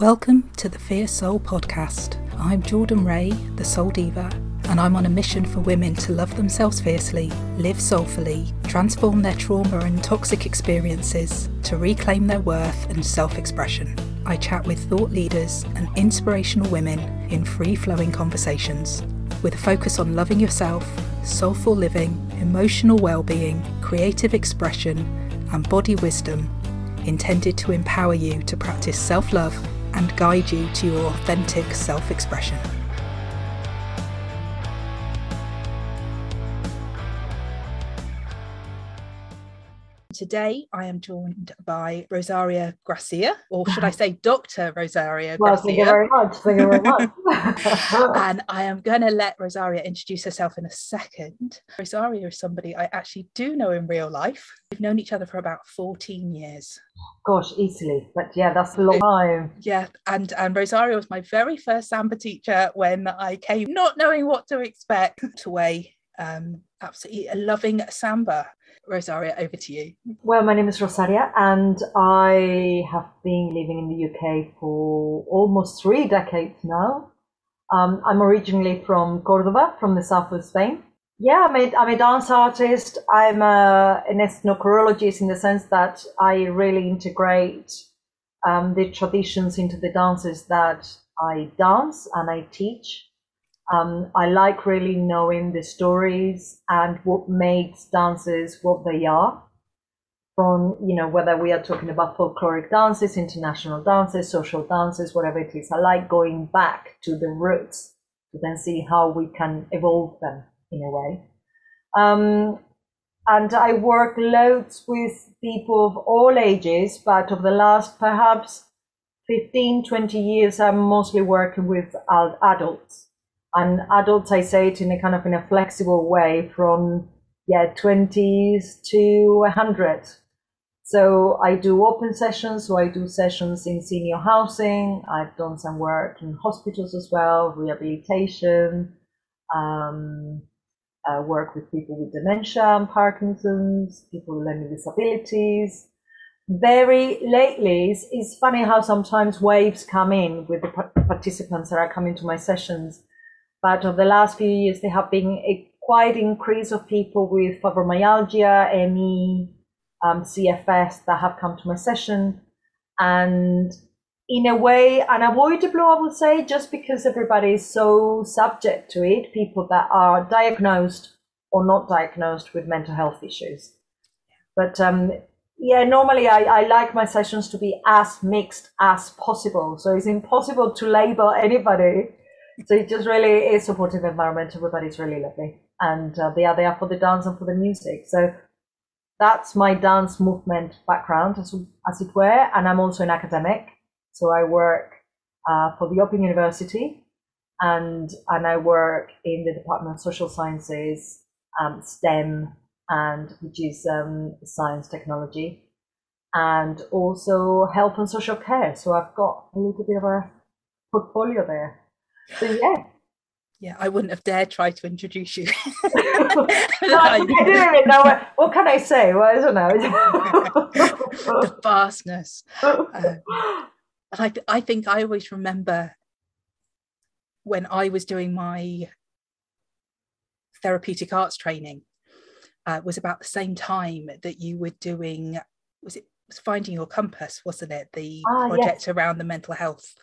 Welcome to the Fierce Soul podcast. I'm Jordan Ray, the Soul Diva, and I'm on a mission for women to love themselves fiercely, live soulfully, transform their trauma and toxic experiences, to reclaim their worth and self expression. I chat with thought leaders and inspirational women in free flowing conversations with a focus on loving yourself, soulful living, emotional well being, creative expression, and body wisdom intended to empower you to practice self love and guide you to your authentic self expression. Today, I am joined by Rosaria Gracia, or should I say Dr. Rosaria well, Thank you very much. Thank you very much. and I am going to let Rosaria introduce herself in a second. Rosaria is somebody I actually do know in real life. We've known each other for about 14 years. Gosh, easily. But yeah, that's a long time. Yeah. And, and Rosaria was my very first Samba teacher when I came, not knowing what to expect, to way um, absolutely loving samba. Rosaria, over to you. Well, my name is Rosaria, and I have been living in the UK for almost three decades now. Um, I'm originally from Cordoba, from the south of Spain. Yeah, I'm a, I'm a dance artist. I'm a, an ethnochoreologist in the sense that I really integrate um, the traditions into the dances that I dance and I teach. Um, I like really knowing the stories and what makes dances what they are. From you know whether we are talking about folkloric dances, international dances, social dances, whatever it is, I like going back to the roots to then see how we can evolve them in a way. Um, and I work loads with people of all ages, but of the last perhaps 15, 20 years, I'm mostly working with adults and adults i say it in a kind of in a flexible way from yeah 20s to 100 so i do open sessions so i do sessions in senior housing. I've done some work in hospitals as well rehabilitation um, uh, work with people with dementia and parkinson's people with learning disabilities. Very lately it's, it's funny how sometimes waves come in with the participants that are coming to my sessions but over the last few years, there have been a quite increase of people with fibromyalgia, ME, um, CFS that have come to my session. And in a way, unavoidable, I would say, just because everybody is so subject to it, people that are diagnosed or not diagnosed with mental health issues. But um, yeah, normally I, I like my sessions to be as mixed as possible. So it's impossible to label anybody so it just really is supportive environment. Everybody's really lovely, and uh, they are there for the dance and for the music. So that's my dance movement background, as, as it were. And I'm also an academic, so I work uh, for the Open University, and and I work in the Department of Social Sciences, um, STEM, and which is um, science technology, and also health and social care. So I've got a little bit of a portfolio there. So yeah. Yeah, I wouldn't have dared try to introduce you. no, I didn't even know what, what can I say. Well, I don't know. the vastness. Um, and I, I think I always remember when I was doing my therapeutic arts training uh, was about the same time that you were doing was it was finding your compass wasn't it the ah, project yes. around the mental health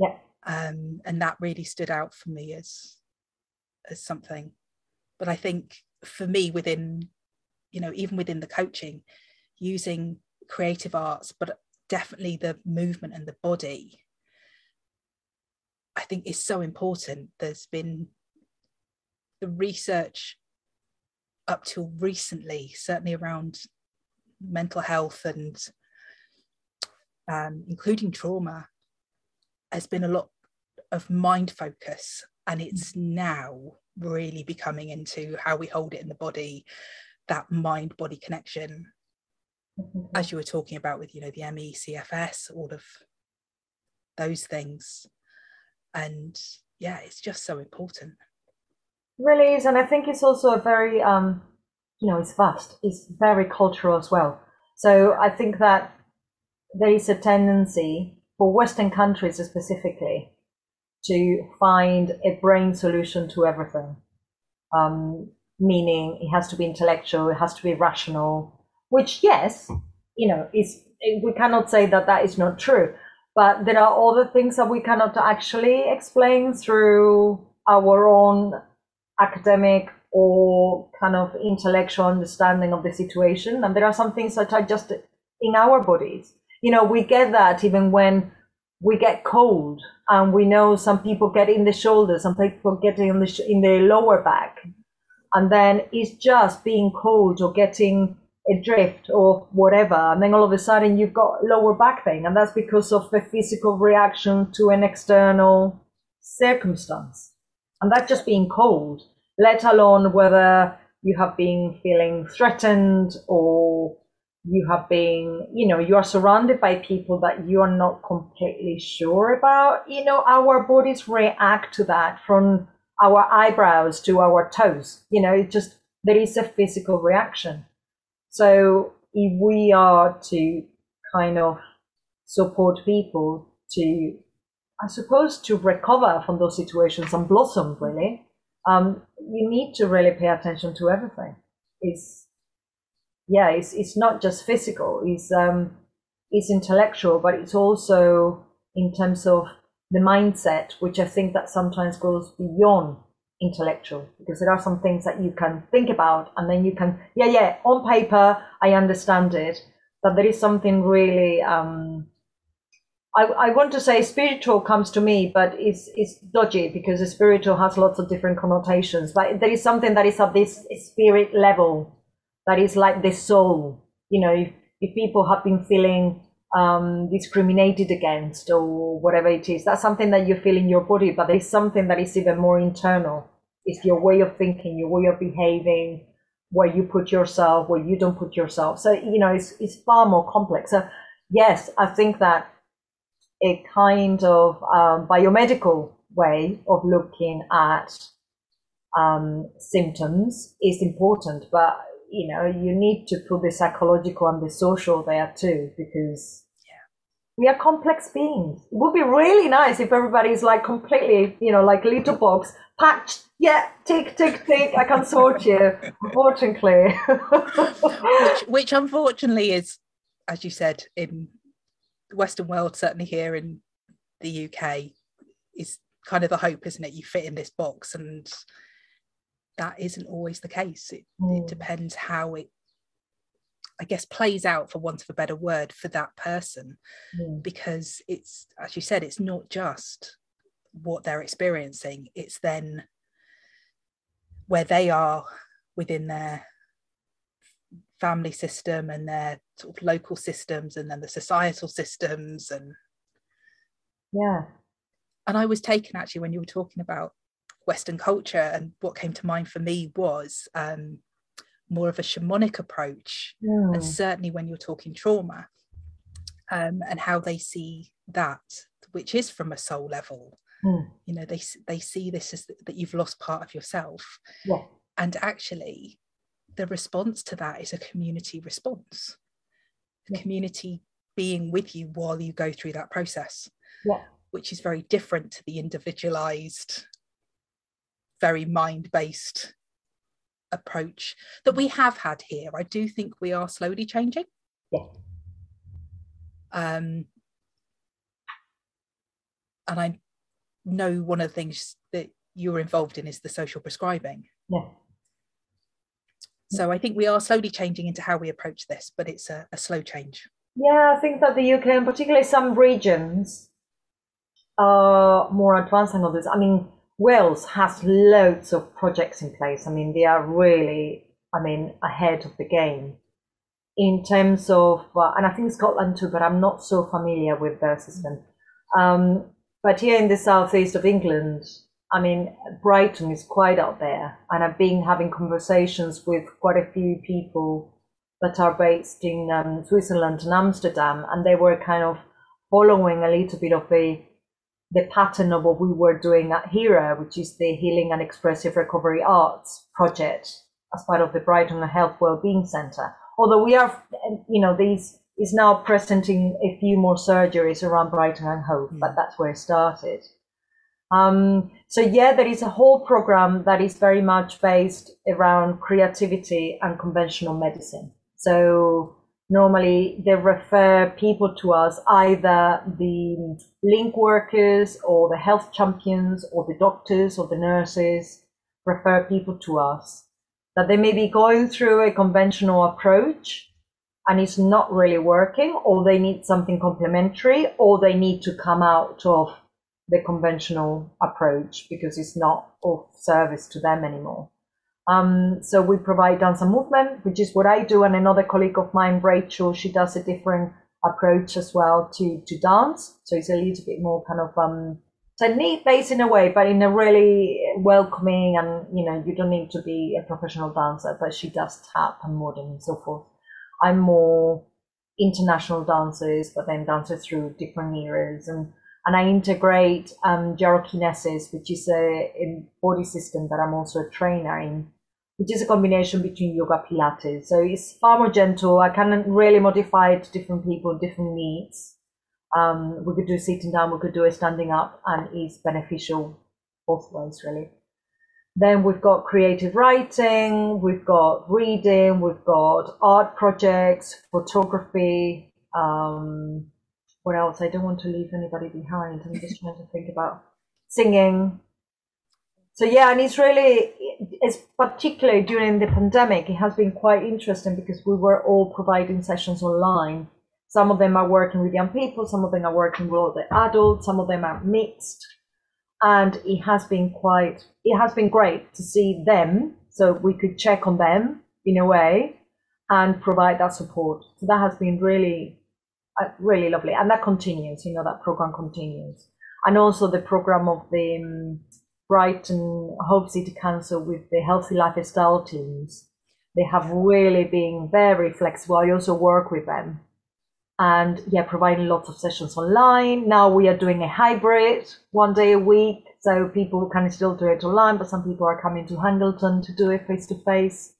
yeah um, and that really stood out for me as as something. But i think for me within you know even within the coaching using creative arts but definitely the movement and the body i think is so important. There's been the research up till recently certainly around mental health and um, including trauma has been a lot of mind focus and it's now really becoming into how we hold it in the body that mind body connection. Mm-hmm. as you were talking about with you know the me cfs all of those things. And yeah it's just so important. Really is and i think it's also a very um you know it's vast it's very cultural as well. So i think that there is a tendency for Western countries specifically to find a brain solution to everything. Um, meaning it has to be intellectual, it has to be rational, which, yes, you know, is we cannot say that that is not true. But there are other things that we cannot actually explain through our own academic or kind of intellectual understanding of the situation. And there are some things that are just in our bodies. You know, we get that even when we get cold and we know some people get in the shoulders, some people get in the, sh- in the lower back. And then it's just being cold or getting a drift or whatever. And then all of a sudden you've got lower back pain. And that's because of a physical reaction to an external circumstance. And that's just being cold, let alone whether you have been feeling threatened or you have been, you know, you are surrounded by people that you are not completely sure about. You know, our bodies react to that from our eyebrows to our toes. You know, it just, there is a physical reaction. So if we are to kind of support people to, I suppose, to recover from those situations and blossom really, um, you need to really pay attention to everything. It's yeah, it's it's not just physical. It's um, it's intellectual, but it's also in terms of the mindset, which I think that sometimes goes beyond intellectual because there are some things that you can think about and then you can yeah yeah on paper I understand it, but there is something really um, I, I want to say spiritual comes to me, but it's it's dodgy because spiritual has lots of different connotations. But there is something that is at this spirit level that is like the soul. You know, if, if people have been feeling um, discriminated against or whatever it is, that's something that you feel in your body, but there's something that is even more internal. It's your way of thinking, your way of behaving, where you put yourself, where you don't put yourself. So, you know, it's, it's far more complex. So, yes, I think that a kind of um, biomedical way of looking at um, symptoms is important, but you know you need to put the psychological and the social there too because we are complex beings. It would be really nice if everybody's like completely, you know, like little box packed. Yeah, tick, tick, tick. I can sort you. Unfortunately, which, which unfortunately is, as you said, in the Western world, certainly here in the UK, is kind of the hope, isn't it? You fit in this box, and that isn't always the case. It, mm. it depends how it, I guess, plays out, for want of a better word, for that person, mm. because it's, as you said, it's not just what they're experiencing, it's then where they are within their family system and their sort of local systems and then the societal systems and yeah and i was taken actually when you were talking about western culture and what came to mind for me was um, more of a shamanic approach mm. and certainly when you're talking trauma um, and how they see that which is from a soul level mm. you know they they see this as that you've lost part of yourself yeah. and actually the response to that is a community response the yeah. community being with you while you go through that process yeah. which is very different to the individualized very mind-based approach that we have had here i do think we are slowly changing yeah. um and i know one of the things that you're involved in is the social prescribing yeah so I think we are slowly changing into how we approach this, but it's a, a slow change. Yeah, I think that the UK and particularly some regions are more advanced than others. I mean, Wales has loads of projects in place. I mean, they are really, I mean, ahead of the game in terms of, uh, and I think Scotland too, but I'm not so familiar with their system. Um, but here in the southeast of England, I mean, Brighton is quite out there, and I've been having conversations with quite a few people that are based in um, Switzerland and Amsterdam, and they were kind of following a little bit of the the pattern of what we were doing at HERA, which is the Healing and Expressive Recovery Arts project as part of the Brighton Health Wellbeing Centre. Although we are, you know, these is now presenting a few more surgeries around Brighton and Hove, mm. but that's where it started. Um, so yeah, there is a whole program that is very much based around creativity and conventional medicine. So normally they refer people to us, either the link workers or the health champions or the doctors or the nurses refer people to us that they may be going through a conventional approach and it's not really working, or they need something complementary, or they need to come out of the conventional approach because it's not of service to them anymore. Um, so we provide dance and movement, which is what I do, and another colleague of mine, Rachel, she does a different approach as well to to dance. So it's a little bit more kind of um, technique based in a way, but in a really welcoming and you know you don't need to be a professional dancer, but she does tap and modern and so forth. I'm more international dancers, but then dancers through different eras and and I integrate um, gyrokinesis, which is a, body system that I'm also a trainer in, which is a combination between yoga pilates. So it's far more gentle. I can really modify it to different people, different needs. Um, we could do sitting down, we could do a standing up, and it's beneficial both ways, really. Then we've got creative writing, we've got reading, we've got art projects, photography. Um, what else? I don't want to leave anybody behind. I'm just trying to think about singing. So yeah, and it's really, it's particularly during the pandemic, it has been quite interesting because we were all providing sessions online. Some of them are working with young people, some of them are working with the adults, some of them are mixed and it has been quite it has been great to see them so we could check on them in a way and provide that support so that has been really uh, really lovely. And that continues you know that program continues. And also the program of the um, brighton Hove city council with the healthy lifestyle teams. They have really been very flexible. I also work with them. And yeah, providing lots of sessions online. Now we are doing a hybrid, one day a week, so people can still do it online, but some people are coming to Hangleton to do it face to face.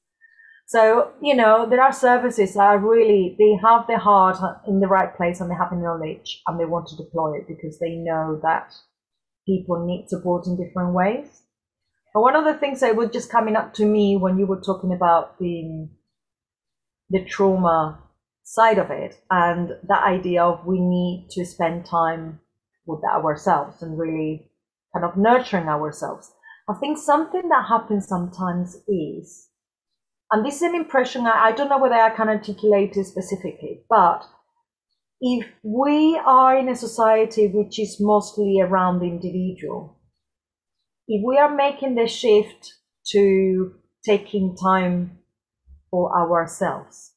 So you know, there are services that are really they have their heart in the right place and they have the knowledge and they want to deploy it because they know that people need support in different ways. But one of the things that was just coming up to me when you were talking about the the trauma side of it and that idea of we need to spend time with ourselves and really kind of nurturing ourselves. I think something that happens sometimes is, and this is an impression, I, I don't know whether I can articulate it specifically, but if we are in a society which is mostly around the individual, if we are making the shift to taking time for ourselves,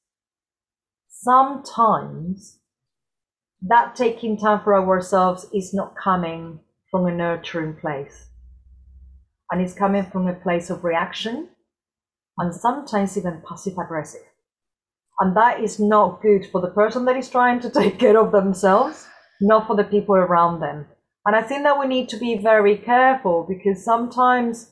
sometimes that taking time for ourselves is not coming from a nurturing place. And it's coming from a place of reaction and sometimes even passive aggressive. And that is not good for the person that is trying to take care of themselves, not for the people around them. And I think that we need to be very careful because sometimes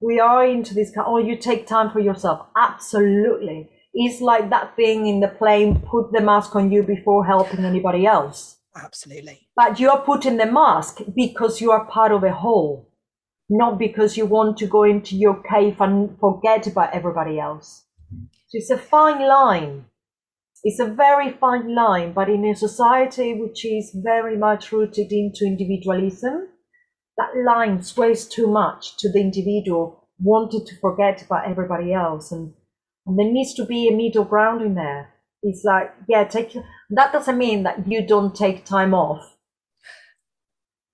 we are into this, kind, oh, you take time for yourself. Absolutely. It's like that thing in the plane put the mask on you before helping anybody else. Absolutely. But you are putting the mask because you are part of a whole, not because you want to go into your cave and forget about everybody else. So it's a fine line. It's a very fine line, but in a society which is very much rooted into individualism, that line sways too much to the individual wanting to forget about everybody else and and there needs to be a middle ground in there. It's like, yeah, take that doesn't mean that you don't take time off.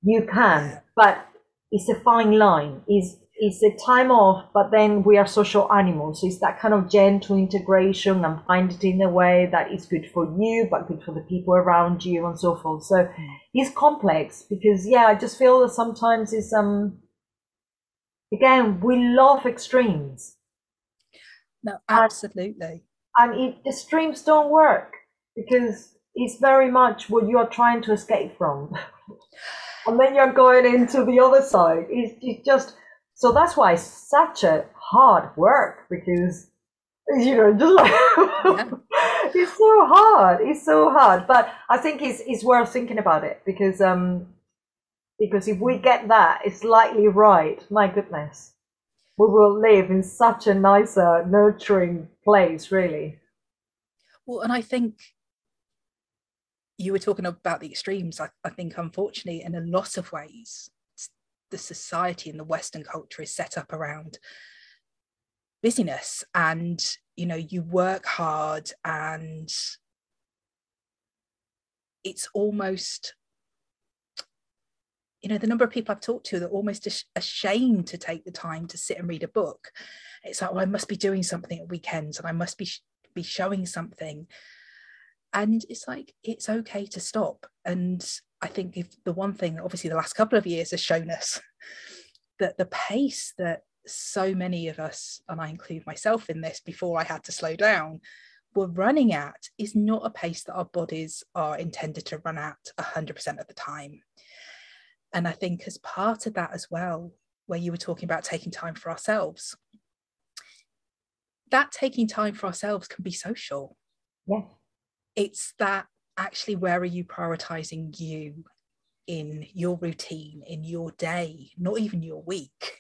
You can, but it's a fine line. Is it's a time off, but then we are social animals. So it's that kind of gentle integration and find it in a way that is good for you, but good for the people around you and so forth. So mm. it's complex because yeah, I just feel that sometimes it's um again, we love extremes. No, absolutely. And, and it, the streams don't work because it's very much what you are trying to escape from. and then you're going into the other side. It's, it's just so that's why it's such a hard work because you know just like yeah. it's so hard. It's so hard. But I think it's, it's worth thinking about it because um because if we get that, it's likely right. My goodness, we will live in such a nicer, nurturing place, really. Well, and I think you were talking about the extremes. I, I think, unfortunately, in a lot of ways, the society and the Western culture is set up around busyness and you know you work hard and it's almost you know the number of people i've talked to that are almost ashamed to take the time to sit and read a book it's like well i must be doing something at weekends and i must be be showing something and it's like it's okay to stop and i think if the one thing that obviously the last couple of years has shown us that the pace that so many of us, and I include myself in this before I had to slow down, were running at is not a pace that our bodies are intended to run at 100% of the time. And I think, as part of that as well, where you were talking about taking time for ourselves, that taking time for ourselves can be social. Yeah. It's that actually, where are you prioritizing you in your routine, in your day, not even your week?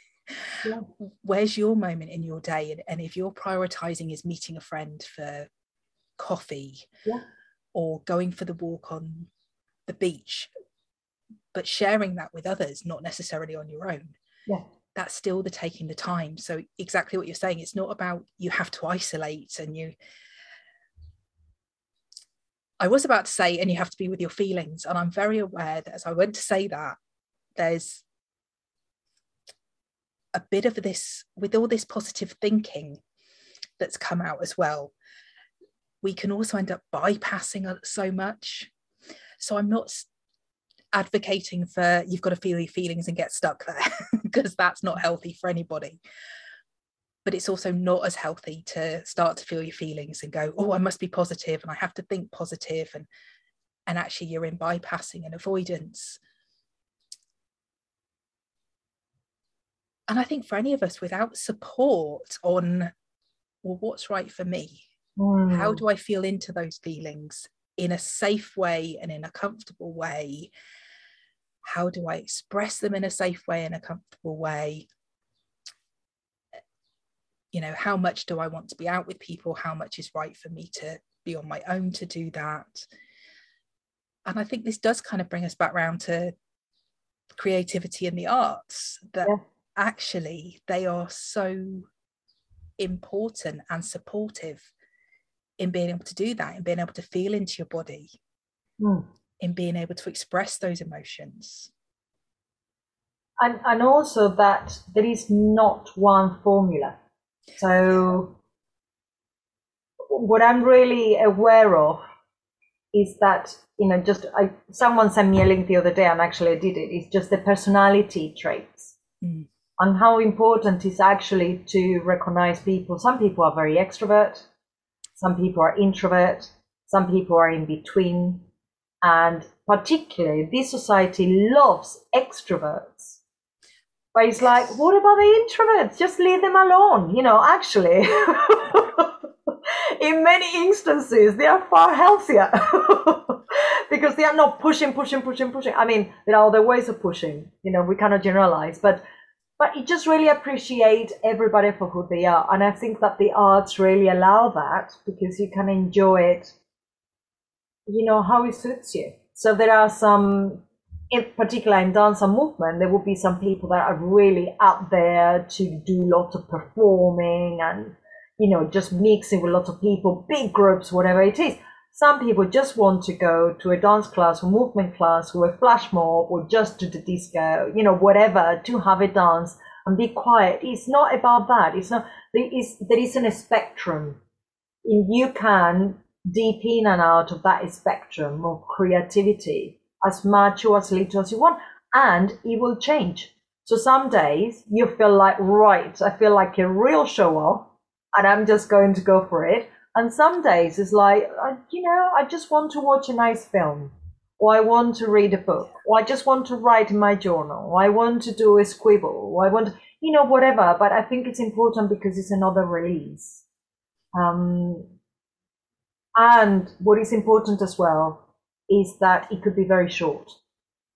yeah. where's your moment in your day and, and if you're prioritizing is meeting a friend for coffee yeah. or going for the walk on the beach but sharing that with others not necessarily on your own yeah that's still the taking the time so exactly what you're saying it's not about you have to isolate and you I was about to say, and you have to be with your feelings. And I'm very aware that as I went to say that, there's a bit of this with all this positive thinking that's come out as well we can also end up bypassing so much so i'm not advocating for you've got to feel your feelings and get stuck there because that's not healthy for anybody but it's also not as healthy to start to feel your feelings and go oh i must be positive and i have to think positive and and actually you're in bypassing and avoidance and I think for any of us, without support on, well, what's right for me? Mm. How do I feel into those feelings in a safe way and in a comfortable way? How do I express them in a safe way and a comfortable way? You know, how much do I want to be out with people? How much is right for me to be on my own to do that? And I think this does kind of bring us back around to creativity and the arts that yeah actually they are so important and supportive in being able to do that in being able to feel into your body mm. in being able to express those emotions and and also that there is not one formula so what i'm really aware of is that you know just I, someone sent me a link the other day and actually i did it it's just the personality traits mm and how important is actually to recognize people. Some people are very extrovert, some people are introvert, some people are in between, and particularly this society loves extroverts. But he's like, what about the introverts? Just leave them alone. You know, actually, in many instances, they are far healthier because they are not pushing, pushing, pushing, pushing. I mean, there are other ways of pushing. You know, we cannot generalize, but but you just really appreciate everybody for who they are. And I think that the arts really allow that because you can enjoy it, you know, how it suits you. So there are some, in particular in dance and movement, there will be some people that are really out there to do lots of performing and, you know, just mixing with lots of people, big groups, whatever it is. Some people just want to go to a dance class or movement class or a flash mob or just to the disco, you know, whatever, to have a dance and be quiet. It's not about that. It's not, there is, there isn't a spectrum. And You can deep in and out of that spectrum of creativity as much or as little as you want, and it will change. So some days you feel like, right, I feel like a real show off, and I'm just going to go for it. And some days it's like, you know, I just want to watch a nice film, or I want to read a book, or I just want to write in my journal, or I want to do a scribble, or I want, you know, whatever. But I think it's important because it's another release. Um, And what is important as well is that it could be very short.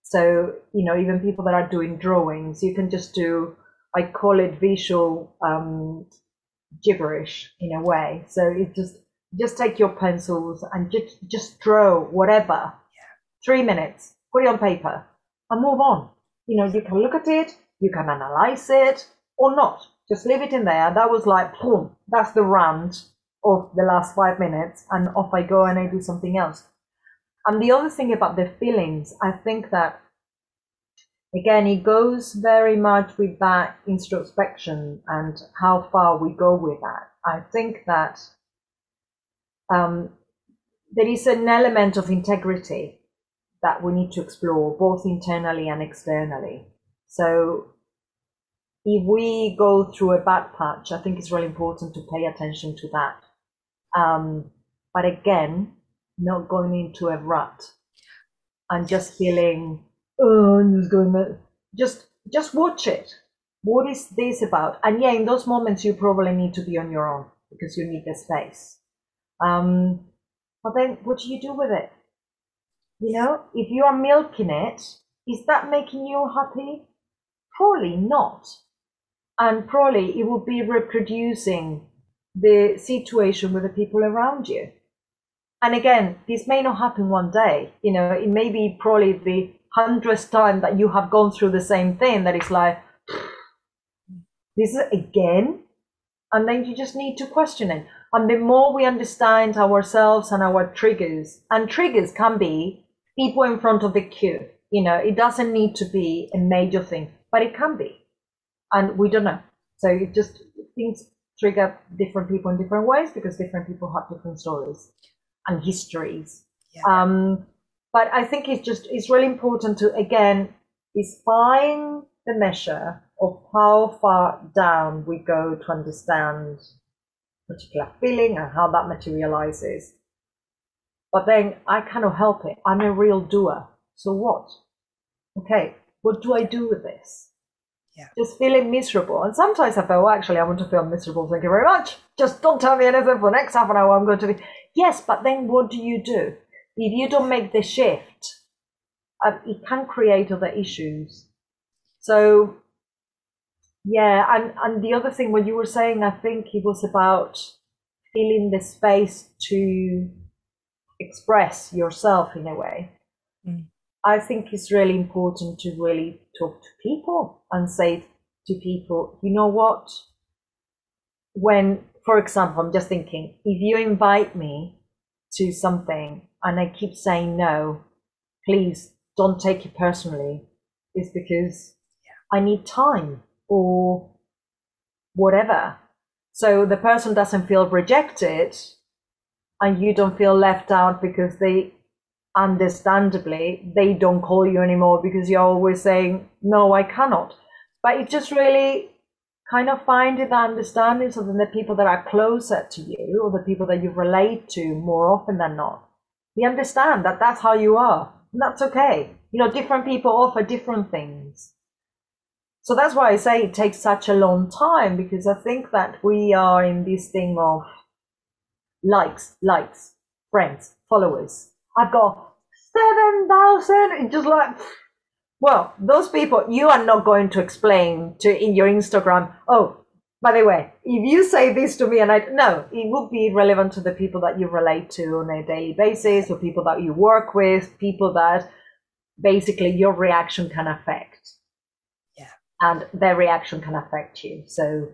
So, you know, even people that are doing drawings, you can just do, I call it visual um, gibberish in a way. So it just, just take your pencils and just, just draw whatever. Yeah. Three minutes, put it on paper and move on. You know, you can look at it, you can analyze it or not. Just leave it in there. That was like, boom, that's the rant of the last five minutes, and off I go and I do something else. And the other thing about the feelings, I think that again, it goes very much with that introspection and how far we go with that. I think that um, there is an element of integrity that we need to explore both internally and externally. So if we go through a bad patch, I think it's really important to pay attention to that. Um, but again, not going into a rut and just feeling, oh, I'm just going to just just watch it. What is this about? And yeah, in those moments, you probably need to be on your own because you need the space. Um, but then, what do you do with it? You know, if you are milking it, is that making you happy? Probably not and probably it will be reproducing the situation with the people around you. And again, this may not happen one day. You know, it may be probably the hundredth time that you have gone through the same thing that it's like, this is again. And then you just need to question it. And the more we understand ourselves and our triggers, and triggers can be people in front of the queue. You know, it doesn't need to be a major thing, but it can be and we don't know. So it just things trigger different people in different ways because different people have different stories and histories. Yeah. Um, but I think it's just it's really important to again is find the measure of how far down we go to understand particular feeling and how that materializes. But then I cannot help it. I'm a real doer. So what? Okay, what do I do with this? Yeah. Just feeling miserable. And sometimes I feel, well, actually, I want to feel miserable. Thank you very much. Just don't tell me anything for the next half an hour. I'm going to be. Yes, but then what do you do? If you don't make the shift, uh, it can create other issues. So, yeah. And, and the other thing, what you were saying, I think it was about feeling the space to express yourself in a way. Mm. I think it's really important to really talk to people and say to people, you know what? When, for example, I'm just thinking, if you invite me to something and I keep saying no, please don't take it personally, it's because yeah. I need time or whatever. So the person doesn't feel rejected and you don't feel left out because they understandably they don't call you anymore because you're always saying no i cannot but it just really kind of finding the understanding so that the people that are closer to you or the people that you relate to more often than not. They understand that that's how you are and that's okay. You know different people offer different things. So that's why i say it takes such a long time because i think that we are in this thing of likes likes friends followers. I've got 7,000. just like, well, those people, you are not going to explain to in your Instagram, oh, by the way, if you say this to me and I, no, it would be relevant to the people that you relate to on a daily basis or people that you work with, people that basically your reaction can affect. Yeah. And their reaction can affect you. So,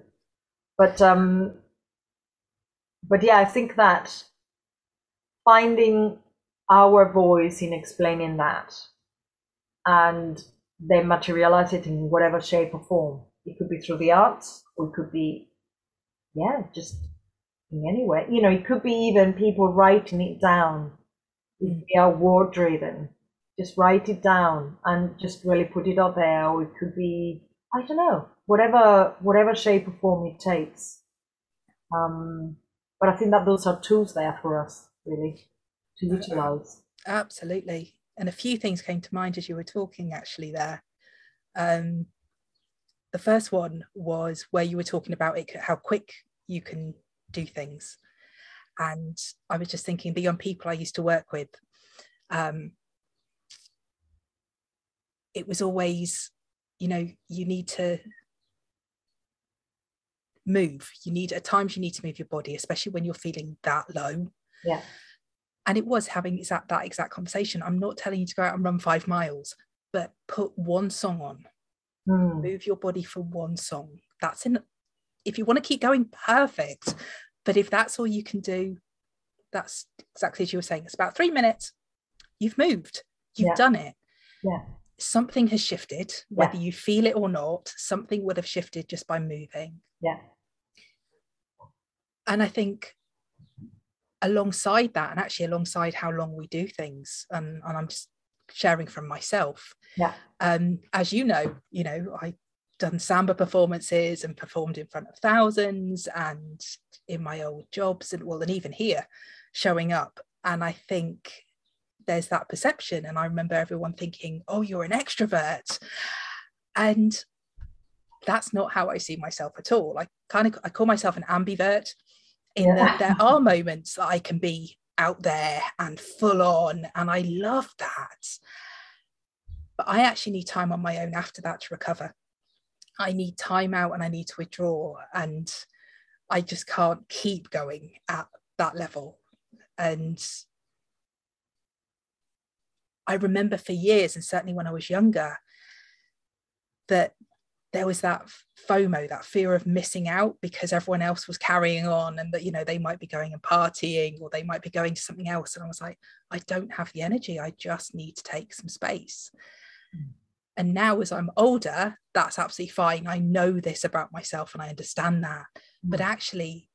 but, um, but yeah, I think that finding our voice in explaining that and they materialize it in whatever shape or form. It could be through the arts, or it could be, yeah, just in any way. You know, it could be even people writing it down. If they are word driven, just write it down and just really put it out there. Or it could be, I don't know, whatever whatever shape or form it takes. Um, but I think that those are tools there for us, really to utilize. Absolutely. And a few things came to mind as you were talking actually there. Um, the first one was where you were talking about it, how quick you can do things. And I was just thinking the young people I used to work with, um, it was always, you know, you need to move. You need at times you need to move your body, especially when you're feeling that low. Yeah. And it was having exact that exact conversation. I'm not telling you to go out and run five miles, but put one song on. Mm. Move your body for one song. That's in if you want to keep going, perfect. But if that's all you can do, that's exactly as you were saying. It's about three minutes. You've moved. You've Yeah. done it. Yeah. Something has shifted, whether you feel it or not. Something would have shifted just by moving. Yeah. and I think alongside that, and actually alongside how long we do things, and, and I'm just sharing from myself. Yeah. Um, as you know, you know, I done samba performances and performed in front of thousands and in my old jobs and well and even here showing up and i think there's that perception and i remember everyone thinking oh you're an extrovert and that's not how i see myself at all i kind of i call myself an ambivert in Yeah. that there are moments that i can be out there and full on and i love that but i actually need time on my own after that to recover I need time out and I need to withdraw. And I just can't keep going at that level. And I remember for years, and certainly when I was younger, that there was that FOMO, that fear of missing out because everyone else was carrying on and that, you know, they might be going and partying or they might be going to something else. And I was like, I don't have the energy. I just need to take some space. Mm. And now, as I'm older, that's absolutely fine. I know this about myself and I understand that. But actually,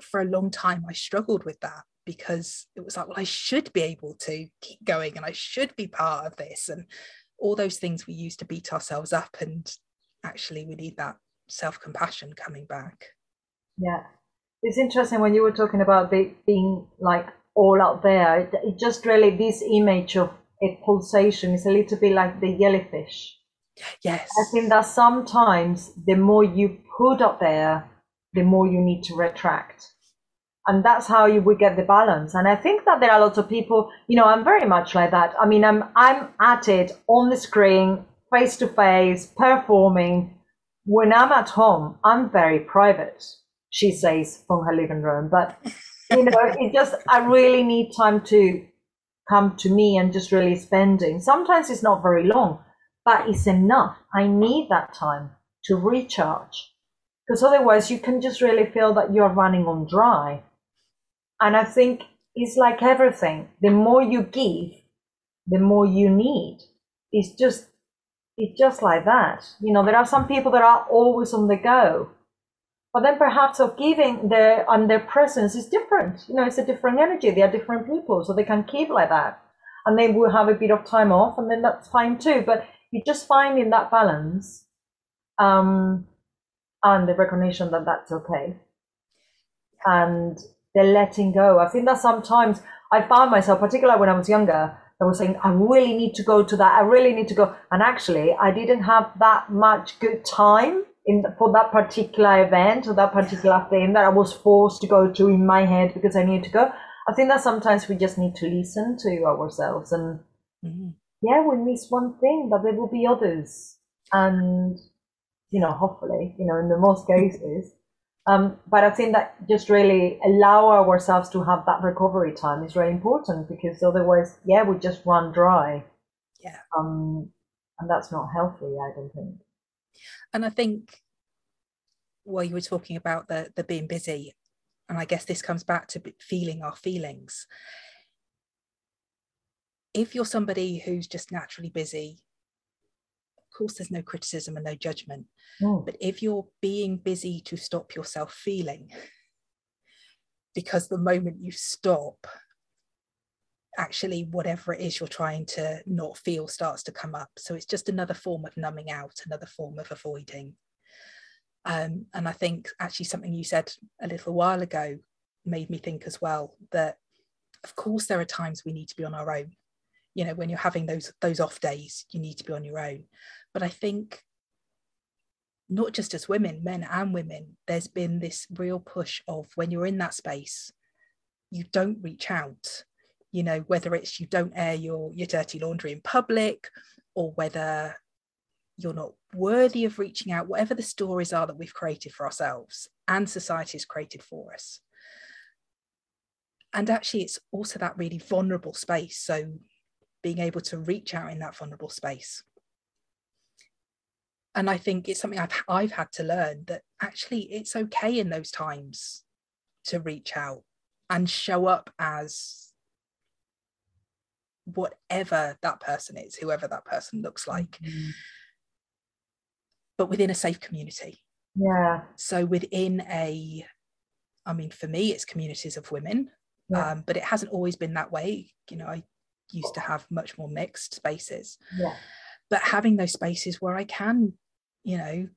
for a long time, I struggled with that because it was like, well, I should be able to keep going and I should be part of this. And all those things we use to beat ourselves up. And actually, we need that self compassion coming back. Yeah. It's interesting when you were talking about be, being like all out there. It, it just really, this image of a pulsation is a little bit like the jellyfish. Yes. I think that sometimes the more you put up there, the more you need to retract. And that's how you would get the balance. And I think that there are lots of people, you know, I'm very much like that. I mean, I'm I'm at it on the screen, face to face, performing. When I'm at home, I'm very private, she says from her living room. But you know, it just I really need time to come to me and just really spending. Sometimes it's not very long, but it's enough. I need that time to recharge because otherwise you can just really feel that you're running on dry. And I think it's like everything. The more you give, the more you need. It's just it's just like that. You know, there are some people that are always on the go. But then perhaps of giving their and their presence is different. You know, it's a different energy. They are different people, so they can keep like that. And they will have a bit of time off, and then that's fine too. But you're just finding that balance, um, and the recognition that that's okay, and the letting go. I think that sometimes I found myself, particularly when I was younger, I was saying, I really need to go to that. I really need to go. And actually, I didn't have that much good time in for that particular event or that particular thing that I was forced to go to in my head because I needed to go. I think that sometimes we just need to listen to ourselves and Mhm. yeah, we miss one thing, but there will be others. And, you know, hopefully, you know, in the most cases. Um, but I think that just really allow ourselves to have that recovery time is really important because otherwise, yeah, we just run dry. Yeah. Um, and that's not healthy, I don't think. And I think while you were talking about the the being busy, and I guess this comes back to feeling our feelings. If you're somebody who's just naturally busy, course, there's no criticism and no judgment. Mm. But if you're being busy to stop yourself feeling, because the moment you stop, actually, whatever it is you're trying to not feel starts to come up. So it's just another form of numbing out, another form of avoiding. Um, and I think actually something you said a little while ago made me think as well that, of course, there are times we need to be on our own. You know, when you're having those those off days, you need to be on your own. But I think not just as women, men and women, there's been this real push of when you're in that space, you don't reach out. You know, whether it's you don't air your, your dirty laundry in public or whether you're not worthy of reaching out, whatever the stories are that we've created for ourselves and society has created for us. And actually, it's also that really vulnerable space. So, being able to reach out in that vulnerable space and I think it's something I've I've had to learn that actually it's okay in those times to reach out and show up as whatever that person is, whoever that person looks like, mm-hmm. but within a safe community. Yeah. So within a, I mean, for me, it's communities of women, yeah. um, but it hasn't always been that way. You know, I used to have much more mixed spaces. Yeah. But having those spaces where I can you know,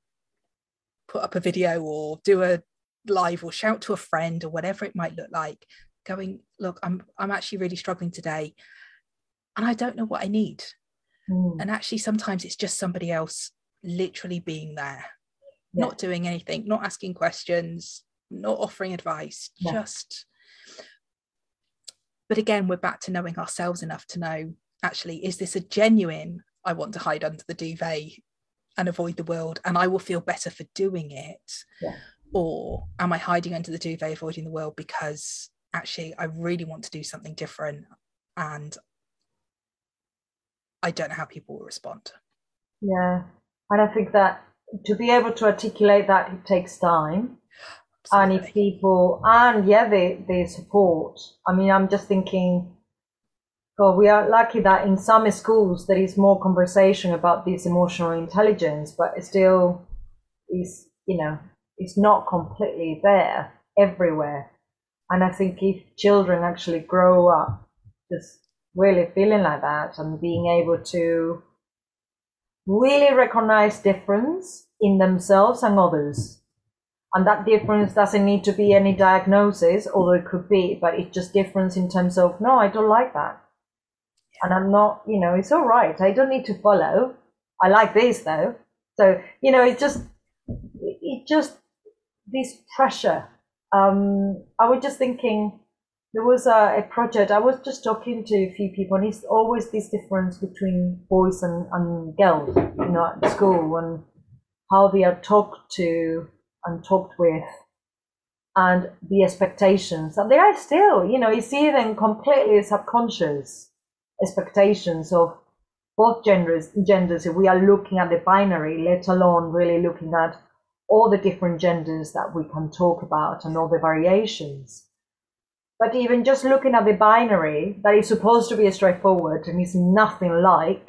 put up a video or do a live or shout to a friend or whatever it might look like, going, look, I'm I'm actually really struggling today and I don't know what I need. Mm. And actually sometimes it's just somebody else literally being there, yeah. not doing anything, not asking questions, not offering advice, yeah. just but again, we're back to knowing ourselves enough to know actually, is this a genuine I want to hide under the duvet and avoid the world and I will feel better for doing it? Yeah. Or am I hiding under the duvet, avoiding the world because actually I really want to do something different and I don't know how people will respond? Yeah. And I think that to be able to articulate that it takes time. Absolutely. And if people and yeah, they they support. I mean, I'm just thinking well, we are lucky that in some schools there is more conversation about this emotional intelligence, but it still is, you know, it's not completely there everywhere. And I think if children actually grow up just really feeling like that and being able to really recognize difference in themselves and others. And that difference doesn't need to be any diagnosis, although it could be, but it's just difference in terms of, no, I don't like that and I'm not, you know, it's all right. I don't need to follow. I like this though. So, you know, it just, it just, this pressure. Um, I was just thinking, there was a, a, project, I was just talking to a few people, and it's always this difference between boys and, and girls, you know, at school and how they are talked to and talked with and the expectations. And they are still, you know, you see them completely subconscious expectations of both genders genders. If we are looking at the binary let alone really looking at all the different genders that we can talk about and all the variations. But even just looking at the binary that is supposed to be straightforward and is nothing like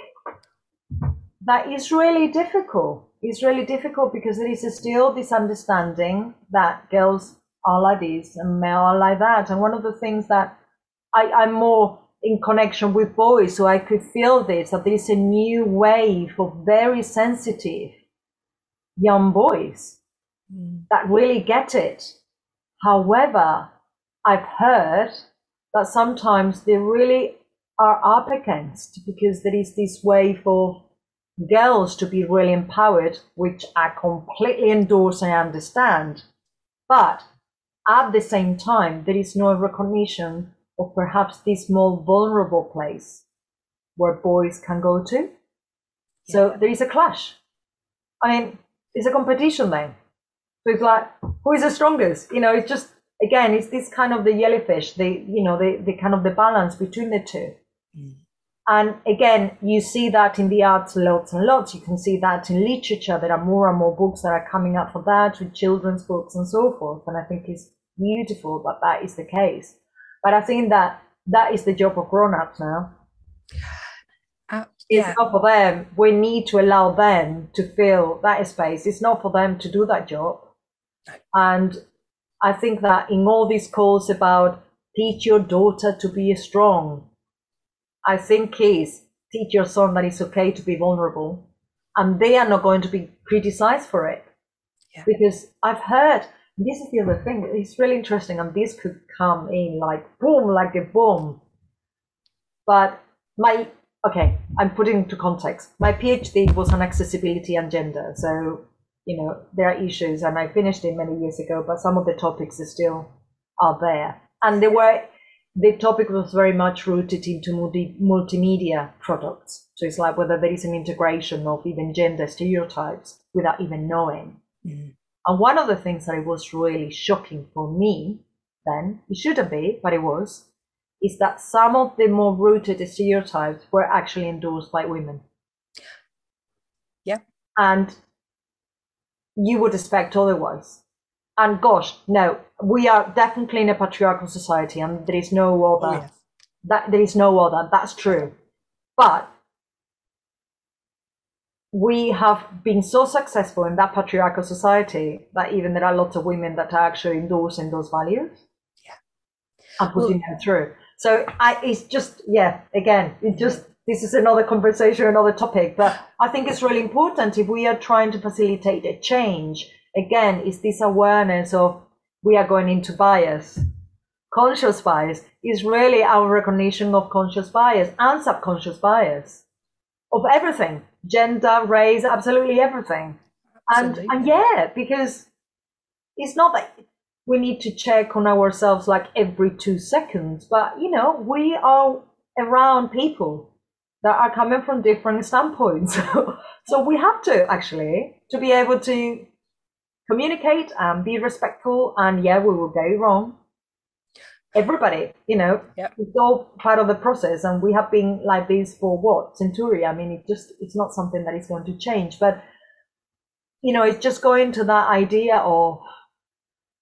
that is really difficult. It's really difficult because there is still this understanding that girls are like this and male are like that. And one of the things that I, i'm more in connection with boys. So I could feel this that there's a new wave of very sensitive young boys mm. that really get it. However, I've heard that sometimes they really are up against because there is this wave of girls to be really empowered, which I completely endorse and understand. But at the same time, there is no recognition or perhaps this more vulnerable place where boys can go to. Yeah. So there is a clash. I mean, it's a competition then. So it's like, who is the strongest? You know, it's just again, it's this kind of the jellyfish, the you know, the, the kind of the balance between the two. Mm. And again, you see that in the arts lots and lots. You can see that in literature. There are more and more books that are coming up for that, with children's books and so forth. And I think it's beautiful that that is the case. But I think that that is the job of grown-ups now. Uh, yeah. It's not for them. We need to allow them to fill that space. It's not for them to do that job. And I think that in all these calls about teach your daughter to be strong, I think is teach your son that it's okay to be vulnerable. And they are not going to be criticized for it. Yeah. Because I've heard this is the other thing. It's really interesting, and this could come in like boom, like a bomb. But my okay, I'm putting into context. My PhD was on accessibility and gender. So you know, there are issues, and I finished it many years ago, but some of the topics are still are there. And there were the topic was very much rooted into multi, multimedia products. So it's like whether there is an integration of even gender stereotypes without even knowing. Mm. And one of the things that it was really shocking for me then, it shouldn't be, but it was, is that some of the more rooted stereotypes were actually endorsed by women. Yeah. And you would expect otherwise. And gosh, no, we are definitely in a patriarchal society, and there is no other. Oh, yes. That there is no other. That's true, but we have been so successful in that patriarchal society that even there are lots of women that are actually endorsing those values. Yeah. And putting them through. So I, it's just, yeah, again, it just, this is another conversation, another topic, but I think it's really important if we are trying to facilitate a change. Again, is this awareness of we are going into bias. Conscious bias is really our recognition of conscious bias and subconscious bias of everything gender, race, absolutely everything. And, Absolutely. and yeah, because it's not that we need to check on ourselves like every two seconds, but you know, we are around people that are coming from different standpoints. so we have to actually to be able to communicate and be respectful and yeah, we will go wrong. Everybody, you know, Yep. it's all part of the process and we have been like this for what? Century. I mean it just it's not something that is going to change but you know it's just going to that idea of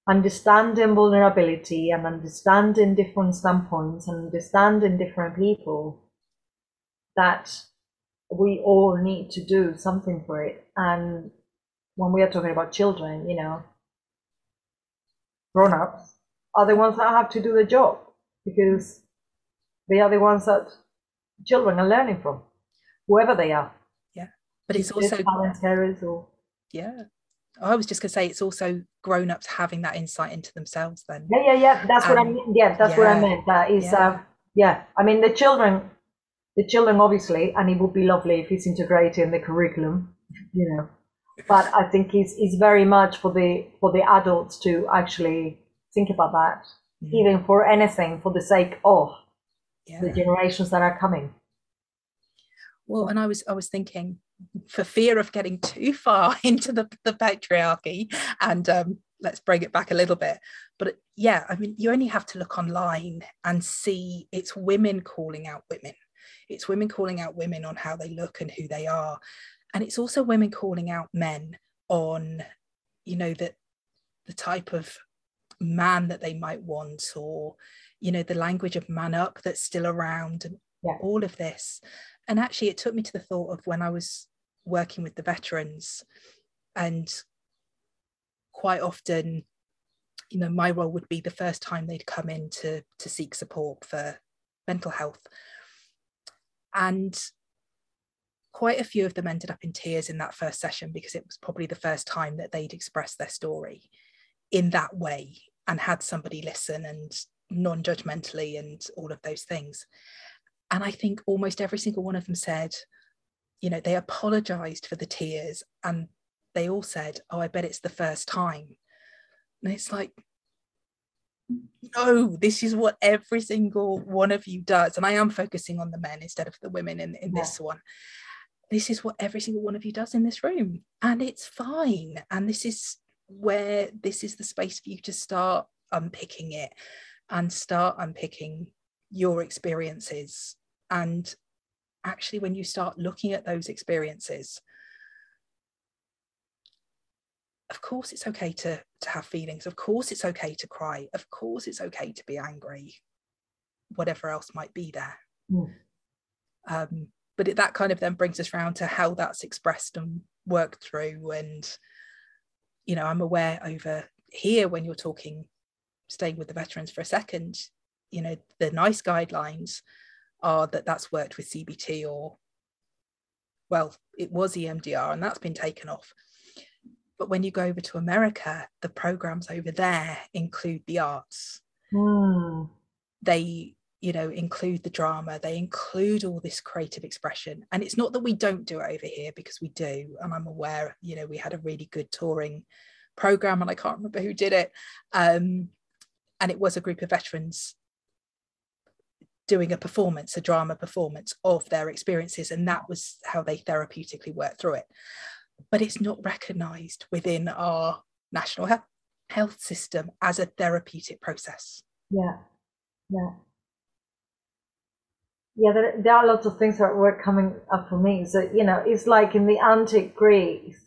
understanding vulnerability and understanding different standpoints and understanding different people that we all need to do something for it. And when we are talking about children you know grown-ups are the ones that have to do the job because they are the ones that children are learning from, whoever they are. Yeah, but it's also parents, or yeah. I was just gonna say it's also grown ups having that insight into themselves then. yeah, yeah, yeah. That's what I Um, mean. Yeah, that's what I meant. That is, yeah. uh, yeah. I mean, the children, the children, obviously, and it would be lovely if it's integrated in the curriculum, you know. But I think it's it's very much for the for the adults to actually think about that, Mm. even for anything, for the sake of Yeah. the generations that are coming. Well, and I was I was thinking, for fear of getting too far into the, the patriarchy, and um, let's bring it back a little bit. But yeah, I mean, you only have to look online and see it's women calling out women. It's women calling out women on how they look and who they are, and it's also women calling out men on, you know, that the type of man that they might want, or you know, the language of man up that's still around, and Yeah. all of this. And actually, it took me to the thought of when I was working with the veterans, and quite often, you know, my role would be the first time they'd come in to, to seek support for mental health. And quite a few of them ended up in tears in that first session because it was probably the first time that they'd expressed their story in that way and had somebody listen and non judgmentally and all of those things. And I think almost every single one of them said, you know, they apologized for the tears and they all said, Oh, I bet it's the first time. And it's like, no, this is what every single one of you does. And I am focusing on the men instead of the women in, in this one. This is what every single one of you does in this room. And it's fine. And this is where this is the space for you to start unpicking it and start unpicking your experiences. And actually, when you start looking at those experiences, of course it's okay to to have feelings of course it's okay to cry of course it's okay to be angry whatever else might be there Mm. um, but it, that kind of then brings us round to how that's expressed and worked through and you know i'm aware over here when you're talking staying with the veterans for a second you know the nice guidelines are that that's worked with cbt or well it was emdr and that's been taken off but when you go over to america the programs over there include the arts Hmm. they you know include the drama they include all this creative expression. And it's not that we don't do it over here because we do and i'm aware you know we had a really good touring program and i can't remember who did it um, and it was a group of veterans doing a performance a drama performance of their experiences and that was how they therapeutically worked through it. But it's not recognized within our national health system as a therapeutic process. Yeah. Yeah yeah, there, there are lots of things that were coming up for me. So, you know, it's like in the antique Greece,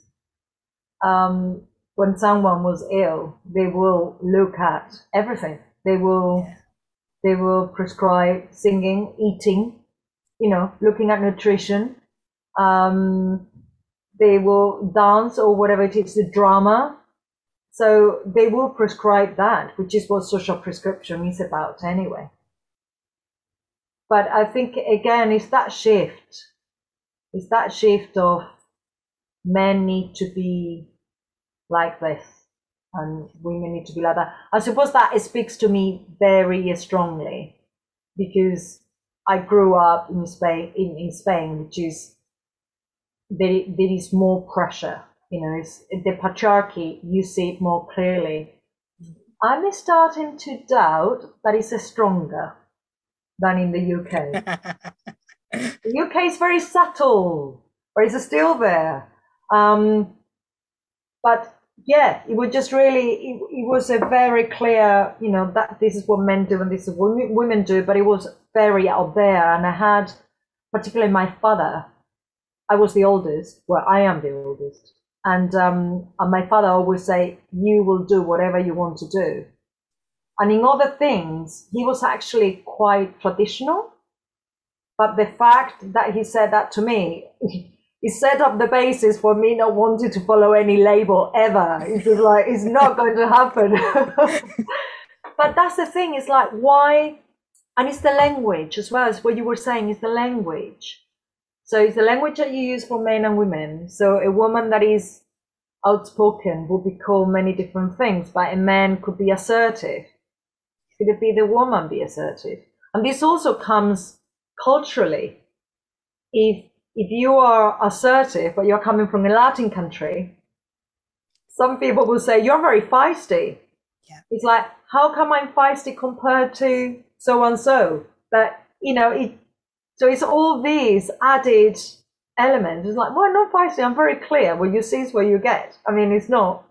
um, when someone was ill, they will look at everything. They will, yeah. they will prescribe singing, eating, you know, looking at nutrition. Um, they will dance or whatever it is, the drama. So they will prescribe that, which is what social prescription is about anyway. But I think again, it's that shift. It's that shift of men need to be like this and women need to be like that. I suppose that speaks to me very strongly because I grew up in Spain, in, in Spain, which is there, there is more pressure. You know, it's the patriarchy. You see it more clearly. I'm starting to doubt that it's stronger than in the UK. the UK is very subtle, but it's still there. Um, but yeah, it was just really, it, it, was a very clear, you know, that this is what men do and this is what women do, but it was very out there. And I had, particularly my father, I was the oldest, well, I am the oldest. And, um, and my father always say, you will do whatever you want to do. And in other things, he was actually quite traditional. But the fact that he said that to me, he set up the basis for me not wanting to follow any label ever. It's like, it's not going to happen. but that's the thing, it's like, why? And it's the language as well as what you were saying, it's the language. So it's the language that you use for men and women. So a woman that is outspoken will be called many different things, but a man could be assertive. Could it be the woman be assertive? And this also comes culturally. If if you are assertive, but you're coming from a Latin country, some people will say you're very feisty. Yeah. It's like, how come I'm feisty compared to so and so? But you know, it. So it's all these added elements. It's like, well, I'm not feisty. I'm very clear. What you see is what you get. I mean, it's not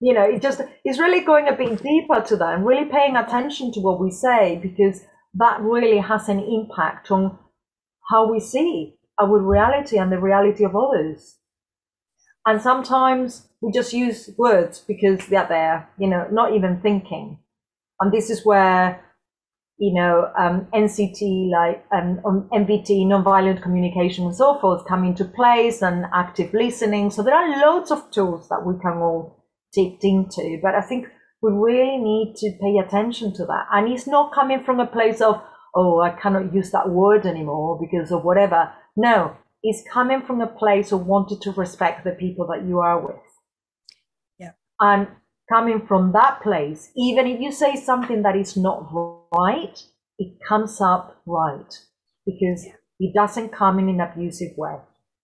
you know, it just it's really going a bit deeper to that and really paying attention to what we say because that really has an impact on how we see our reality and the reality of others. And sometimes we just use words because they're there, you know, not even thinking. And this is where, you know, um, NCT, like um, um NVT, nonviolent communication and so forth, come into place and active listening. So there are loads of tools that we can all dipped into. But I think we really need to pay attention to that. And it's not coming from a place of, oh, I cannot use that word anymore because of whatever. No, it's coming from a place of wanting to respect the people that you are with. Yeah. And coming from that place, even if you say something that is not right, it comes up right because yeah. it doesn't come in an abusive way.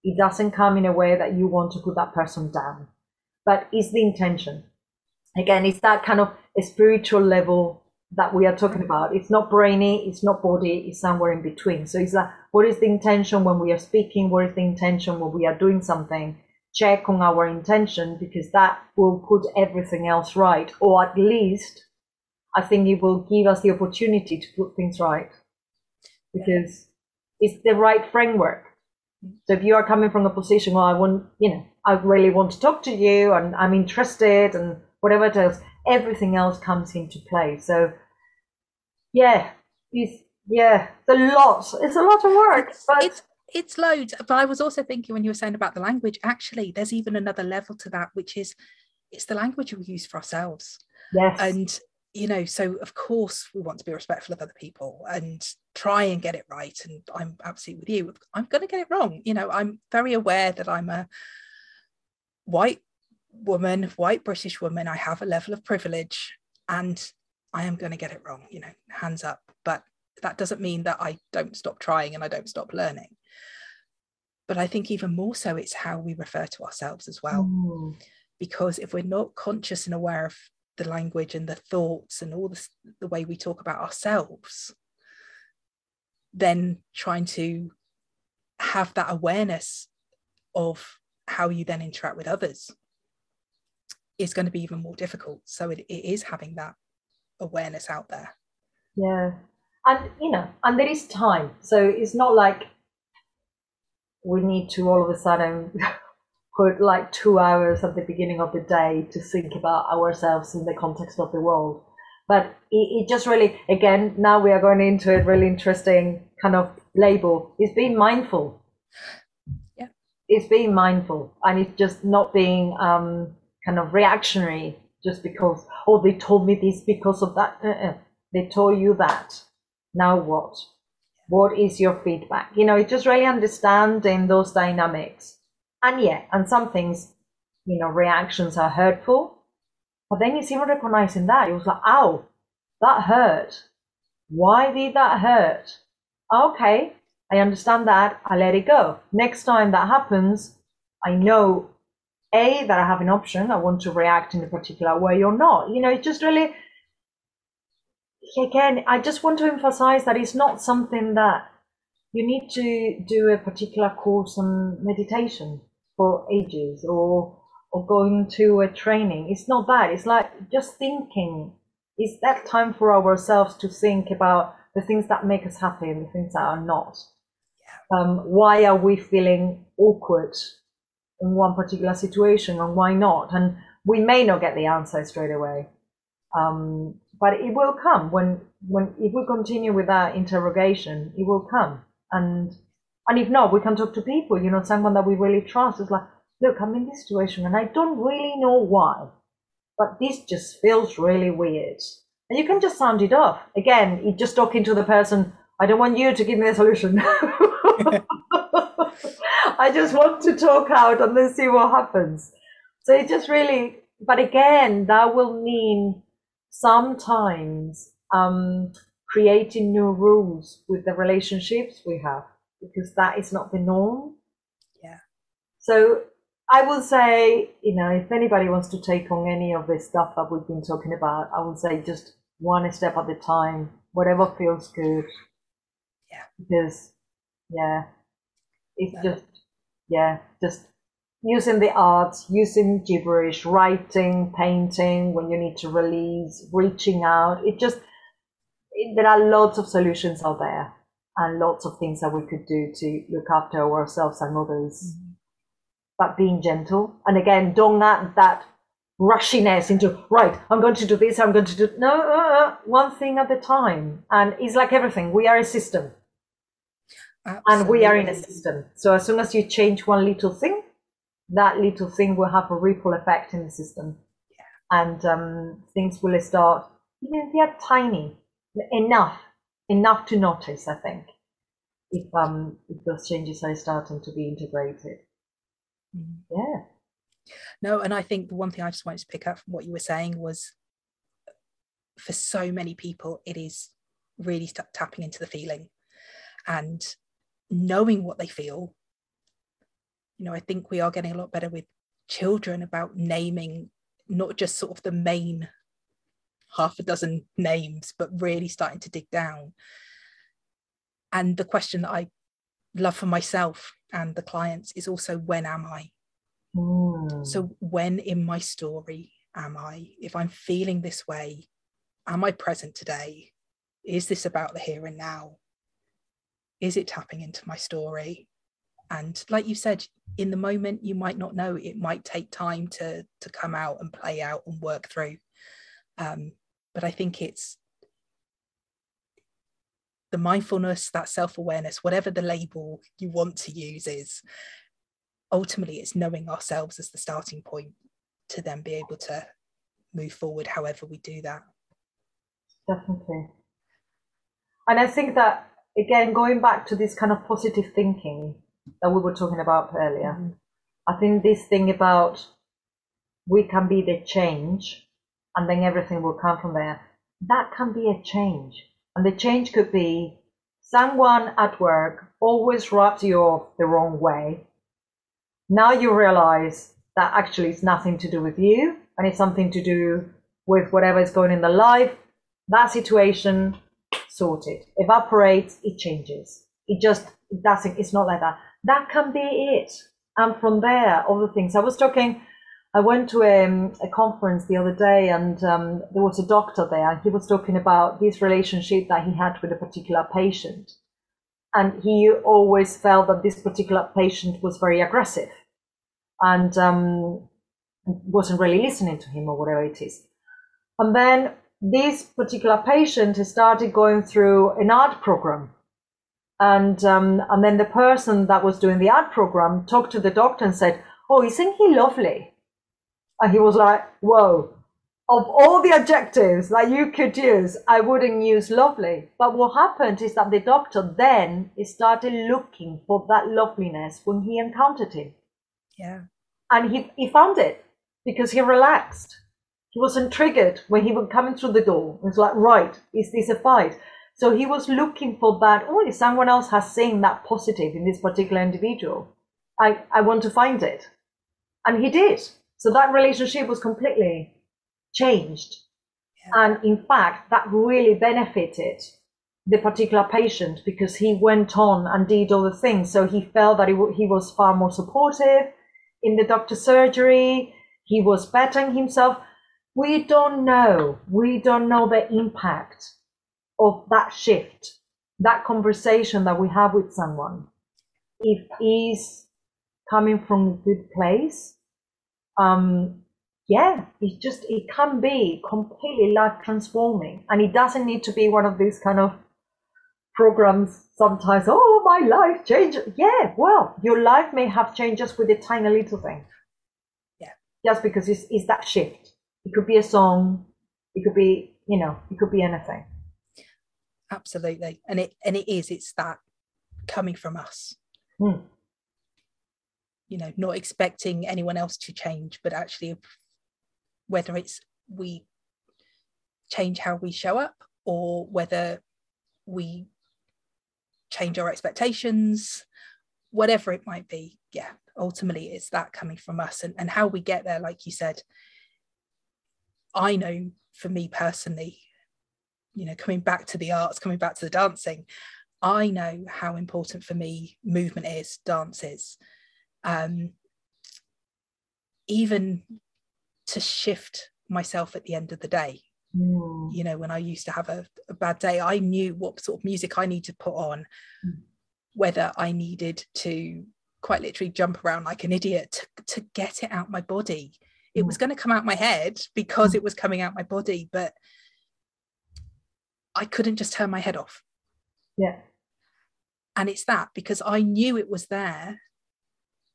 It doesn't come in a way that you want to put that person down but is the intention. Again, it's that kind of a spiritual level that we are talking about. It's not brainy, it's not body, it's somewhere in between. So it's like, what is the intention when we are speaking? What is the intention when we are doing something? Check on our intention because that will put everything else right, or at least I think it will give us the opportunity to put things right because it's the right framework. So if you are coming from a position, well, I want, you know, I really want to talk to you and I'm interested and whatever it is, everything else comes into play. So yeah, it's yeah, it's a lot. It's a lot of work. It's, but it's it's loads. But I was also thinking when you were saying about the language, actually, there's even another level to that, which is it's the language we use for ourselves. Yes. And you know, so of course we want to be respectful of other people and try and get it right. And I'm absolutely with you. I'm going to get it wrong. You know, I'm very aware that I'm a white woman, white British woman. I have a level of privilege, and I am going to get it wrong. You know, hands up. But that doesn't mean that I don't stop trying and I don't stop learning. But I think even more so, it's how we refer to ourselves as well. Mm. Because if we're not conscious and aware of the language and the thoughts and all the, the way we talk about ourselves, then trying to have that awareness of how you then interact with others is going to be even more difficult. So it, it is having that awareness out there. Yeah. And, you know, and there is time. So it's not like we need to all of a sudden put like two hours at the beginning of the day to think about ourselves in the context of the world. But it, it just really, again, now we are going into a really interesting kind of label. is being mindful. It's being mindful and it's just not being um, kind of reactionary just because, oh, they told me this because of that. Uh-uh. They told you that. Now what? What is your feedback? You know, it's just really understanding those dynamics. And yeah, and some things, you know, reactions are hurtful. But then it's even recognizing that. It was like, ow, that hurt. Why did that hurt? Okay, I understand that. I let it go. Next time that happens, I know a that I have an option. I want to react in a particular way or not. You know, it's just really again, I just want to emphasize that it's not something that you need to do a particular course on meditation for ages or or going to a training. It's not that. It's like just thinking. It's that time for ourselves to think about the things that make us happy and the things that are not. Um, why are we feeling awkward in one particular situation and why not? And we may not get the answer straight away. Um, but it will come when when if we continue with that interrogation, it will come. And and if not, we can talk to people, you know, someone that we really trust is like, look, I'm in this situation and I don't really know why, but this just feels really weird. And you can just sound it off. Again, just talking to the person, I don't want you to give me a solution. I just want to talk out and then see what happens. So it just really, but again, that will mean sometimes um, creating new rules with the relationships we have because that is not the norm. Yeah. So I will say, you know, if anybody wants to take on any of this stuff that we've been talking about, I would say just one step at a time, whatever feels good. Yeah. Because, yeah, it's yeah. just, yeah, just using the arts, using gibberish, writing, painting when you need to release, reaching out. It just, it, there are lots of solutions out there and lots of things that we could do to look after ourselves and others. Mm-hmm. But being gentle. And again, don't add that rushiness into, right, I'm going to do this, I'm going to do, no, uh, uh one thing at a time. And it's like everything. We are a system. Absolutely. And we are in a system. So as soon as you change one little thing, that little thing will have a ripple effect in the system. Yeah. And um, things will start, even if they're tiny, enough, enough to notice, I think, if, um, if those changes are starting to be integrated. Mm. Yeah. No, and I think the one thing I just wanted to pick up from what you were saying was for so many people, it is really st- tapping into the feeling. And knowing what they feel you know i think we are getting a lot better with children about naming not just sort of the main half a dozen names but really starting to dig down. And the question that i love for myself and the clients is also when am i? Mm. So when in my story am i if i'm feeling this way am i present today? Is this about the here and now? Is it tapping into my story? And like you said in the moment you might not know. It might take time to to come out and play out and work through. Um, but i think it's the mindfulness that self-awareness whatever the label you want to use is ultimately it's knowing ourselves as the starting point to then be able to move forward however we do that definitely and i think that again going back to this kind of positive thinking that we were talking about earlier. Mm-hmm. I think this thing about we can be the change and then everything will come from there, that can be a change. And the change could be someone at work always rubs you off the wrong way. Now you realize that actually it's nothing to do with you and it's something to do with whatever is going in the life. That situation sorted. Evaporates, it changes. It just doesn't, it's not like that. That can be it. And from there, other things. I was talking I went to a, um, a conference the other day and um, there was a doctor there and he was talking about this relationship that he had with a particular patient. And he always felt that this particular patient was very aggressive and um, wasn't really listening to him or whatever it is. And then this particular patient started going through an art program. And, um, and then the person that was doing the art program talked to the doctor and said, Oh, isn't he lovely? And he was like, whoa, of all the adjectives that you could use, I wouldn't use lovely. But what happened is that the doctor then started looking for that loveliness when he encountered him. Yeah. And he, he found it because he relaxed. He wasn't triggered when he was coming through the door. It was like, right, is this a fight? So he was looking for that. Oh, if someone else has seen that positive in this particular individual, I, I want to find it. And he did. So that relationship was completely changed. Yeah. And in fact, that really benefited the particular patient because he went on and did other things. So he felt that he, w- he was far more supportive in the doctor's surgery. He was bettering himself. We don't know. We don't know the impact of that shift, that conversation that we have with someone. If he's coming from a good place, um, yeah, it just it can be completely life transforming, and it doesn't need to be one of these kind of programs. Sometimes, oh, my life changed. Yeah, well, your life may have changed just with a tiny little thing. Yeah, just because it's, it's that shift. It could be a song. It could be, you know, it could be anything. Absolutely, and it and it is. It's that coming from us. Mm you know not expecting anyone else to change but actually whether it's we change how we show up or whether we change our expectations whatever it might be yeah ultimately it's that coming from us and, and how we get there like you said. I know for me personally you know coming back to the arts coming back to the dancing i know how important for me movement is dance is um, even to shift myself at the end of the day. Mm. You know, when I used to have a, a, bad day, I knew what sort of music I needed to put on, mm. whether I needed to quite literally jump around like an idiot to, to get it out my body. It mm. was going to come out my head because mm. it was coming out my body, but I couldn't just turn my head off. Yeah. And it's that because I knew it was there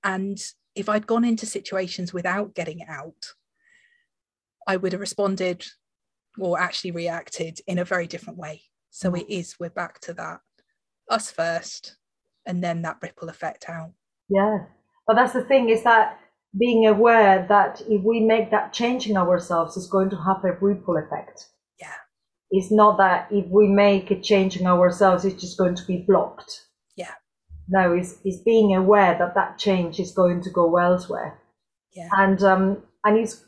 and if I'd gone into situations without getting it out, I would have responded or actually reacted in a very different way. So it is, we're back to that us first and then that ripple effect out. Yeah. But that's the thing is that being aware that if we make that change in ourselves, it's going to have a ripple effect. Yeah. It's not that if we make a change in ourselves, it's just going to be blocked. Yeah now it's, is being aware that that change is going to go elsewhere yeah. and um and is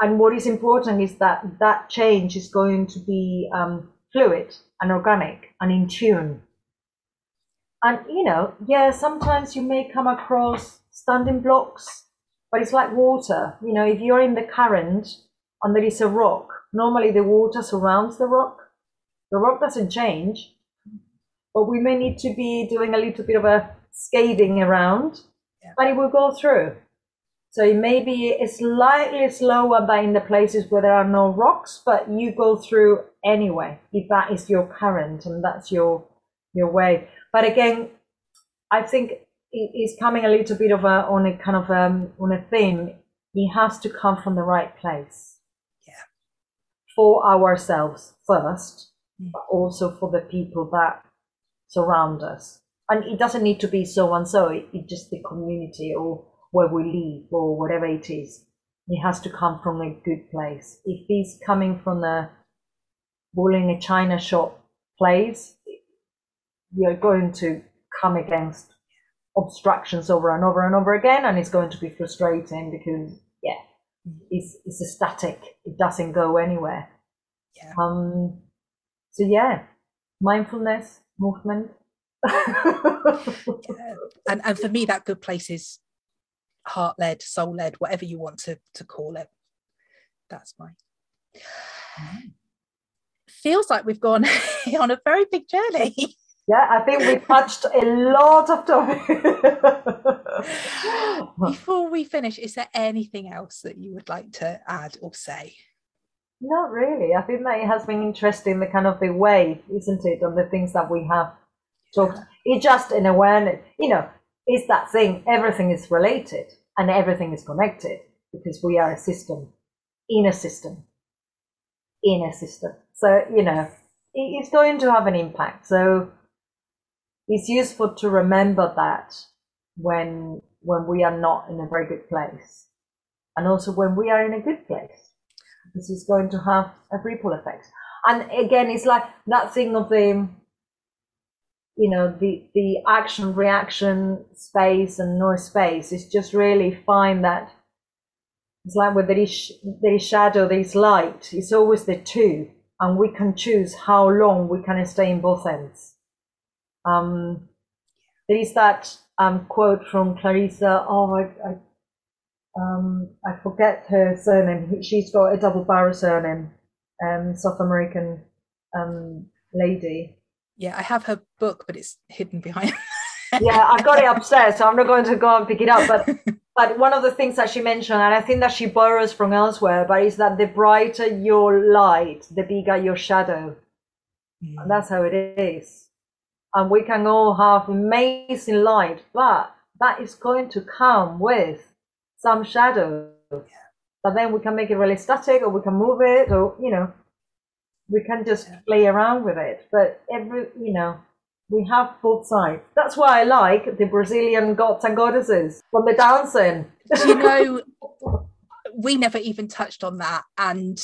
and what is important is that that change is going to be um, fluid and organic and in tune and you know yeah sometimes you may come across standing blocks but it's like water you know if you're in the current and there is a rock normally the water surrounds the rock the rock doesn't change but we may need to be doing a little bit of a scathing around, yeah. but it will go through. So it may be slightly slower but in the places where there are no rocks, but you go through anyway, if that is your current and that's your your way. But again, I think it is coming a little bit of a on a kind of um, on a theme. It has to come from the right place. Yeah. For ourselves first, mm. but also for the people that surround us. And it doesn't need to be so and so, it's just the community or where we live or whatever it is. It has to come from a good place. If it's coming from a bull in a china shop place, you're going to come against obstructions over and over and over again, and it's going to be frustrating because yeah, it's it's a static. It doesn't go anywhere. Yeah. Um. So yeah, mindfulness, movement. yeah. And and for me, that good place is heart led, soul led, whatever you want to to call it. That's mine. Mm. Feels like we've gone on a very big journey. Yeah, I think we've touched a lot of topics. Before we finish, is there anything else that you would like to add or say? Not really. I think that it has been interesting the kind of the way, isn't it, on the things that we have talked. It's just an awareness, you know, it's that thing, everything is related and everything is connected because we are a system in a system in a system. So, you know, it's going to have an impact. So it's useful to remember that when when we are not in a very good place. And also when we are in a good place. This is going to have a ripple effect. And again, it's like that thing of the you know the the action reaction space and no space is just really find that it's like where there is there is shadow there is light it's always the two and we can choose how long we can stay in both ends um, there is that um, quote from Clarissa. Oh, I, I, um, I forget her surname. She's got a double barrel surname, um, South American um, lady. Yeah, I have her book, but it's hidden behind. yeah, I've got it upstairs, so I'm not going to go and pick it up. But but one of the things that she mentioned, and I think that she borrows from elsewhere, but is that the brighter your light, the bigger your shadow. Mm. And that's how it is and we can all have amazing light, but that is going to come with some shadow. Yeah. But then we can make it really static, or we can move it, or you know, we can just yeah. play around with it. But every, you know, we have both sides. That's why I like the Brazilian gods and goddesses from the dancing. Do you know, we never even touched on that, and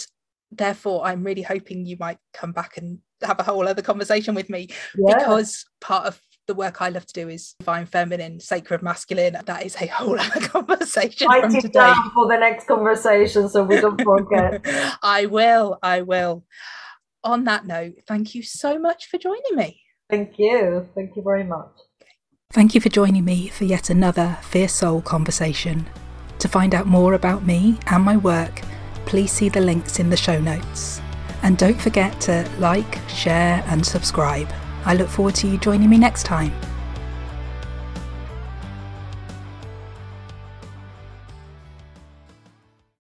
therefore, I'm really hoping you might come back and have a whole other conversation with me yeah. because part of the work I love to do is divine feminine, sacred masculine. That is a whole other conversation. Write from it down for the next conversation so we don't forget. I will. I will. On that note, thank you so much for joining me. Thank you. Thank you very much. Thank you for joining me for yet another Fierce Soul conversation. To find out more about me and my work, please see the links in the show notes. And don't forget to like, share, and subscribe. I look forward to you joining me next time.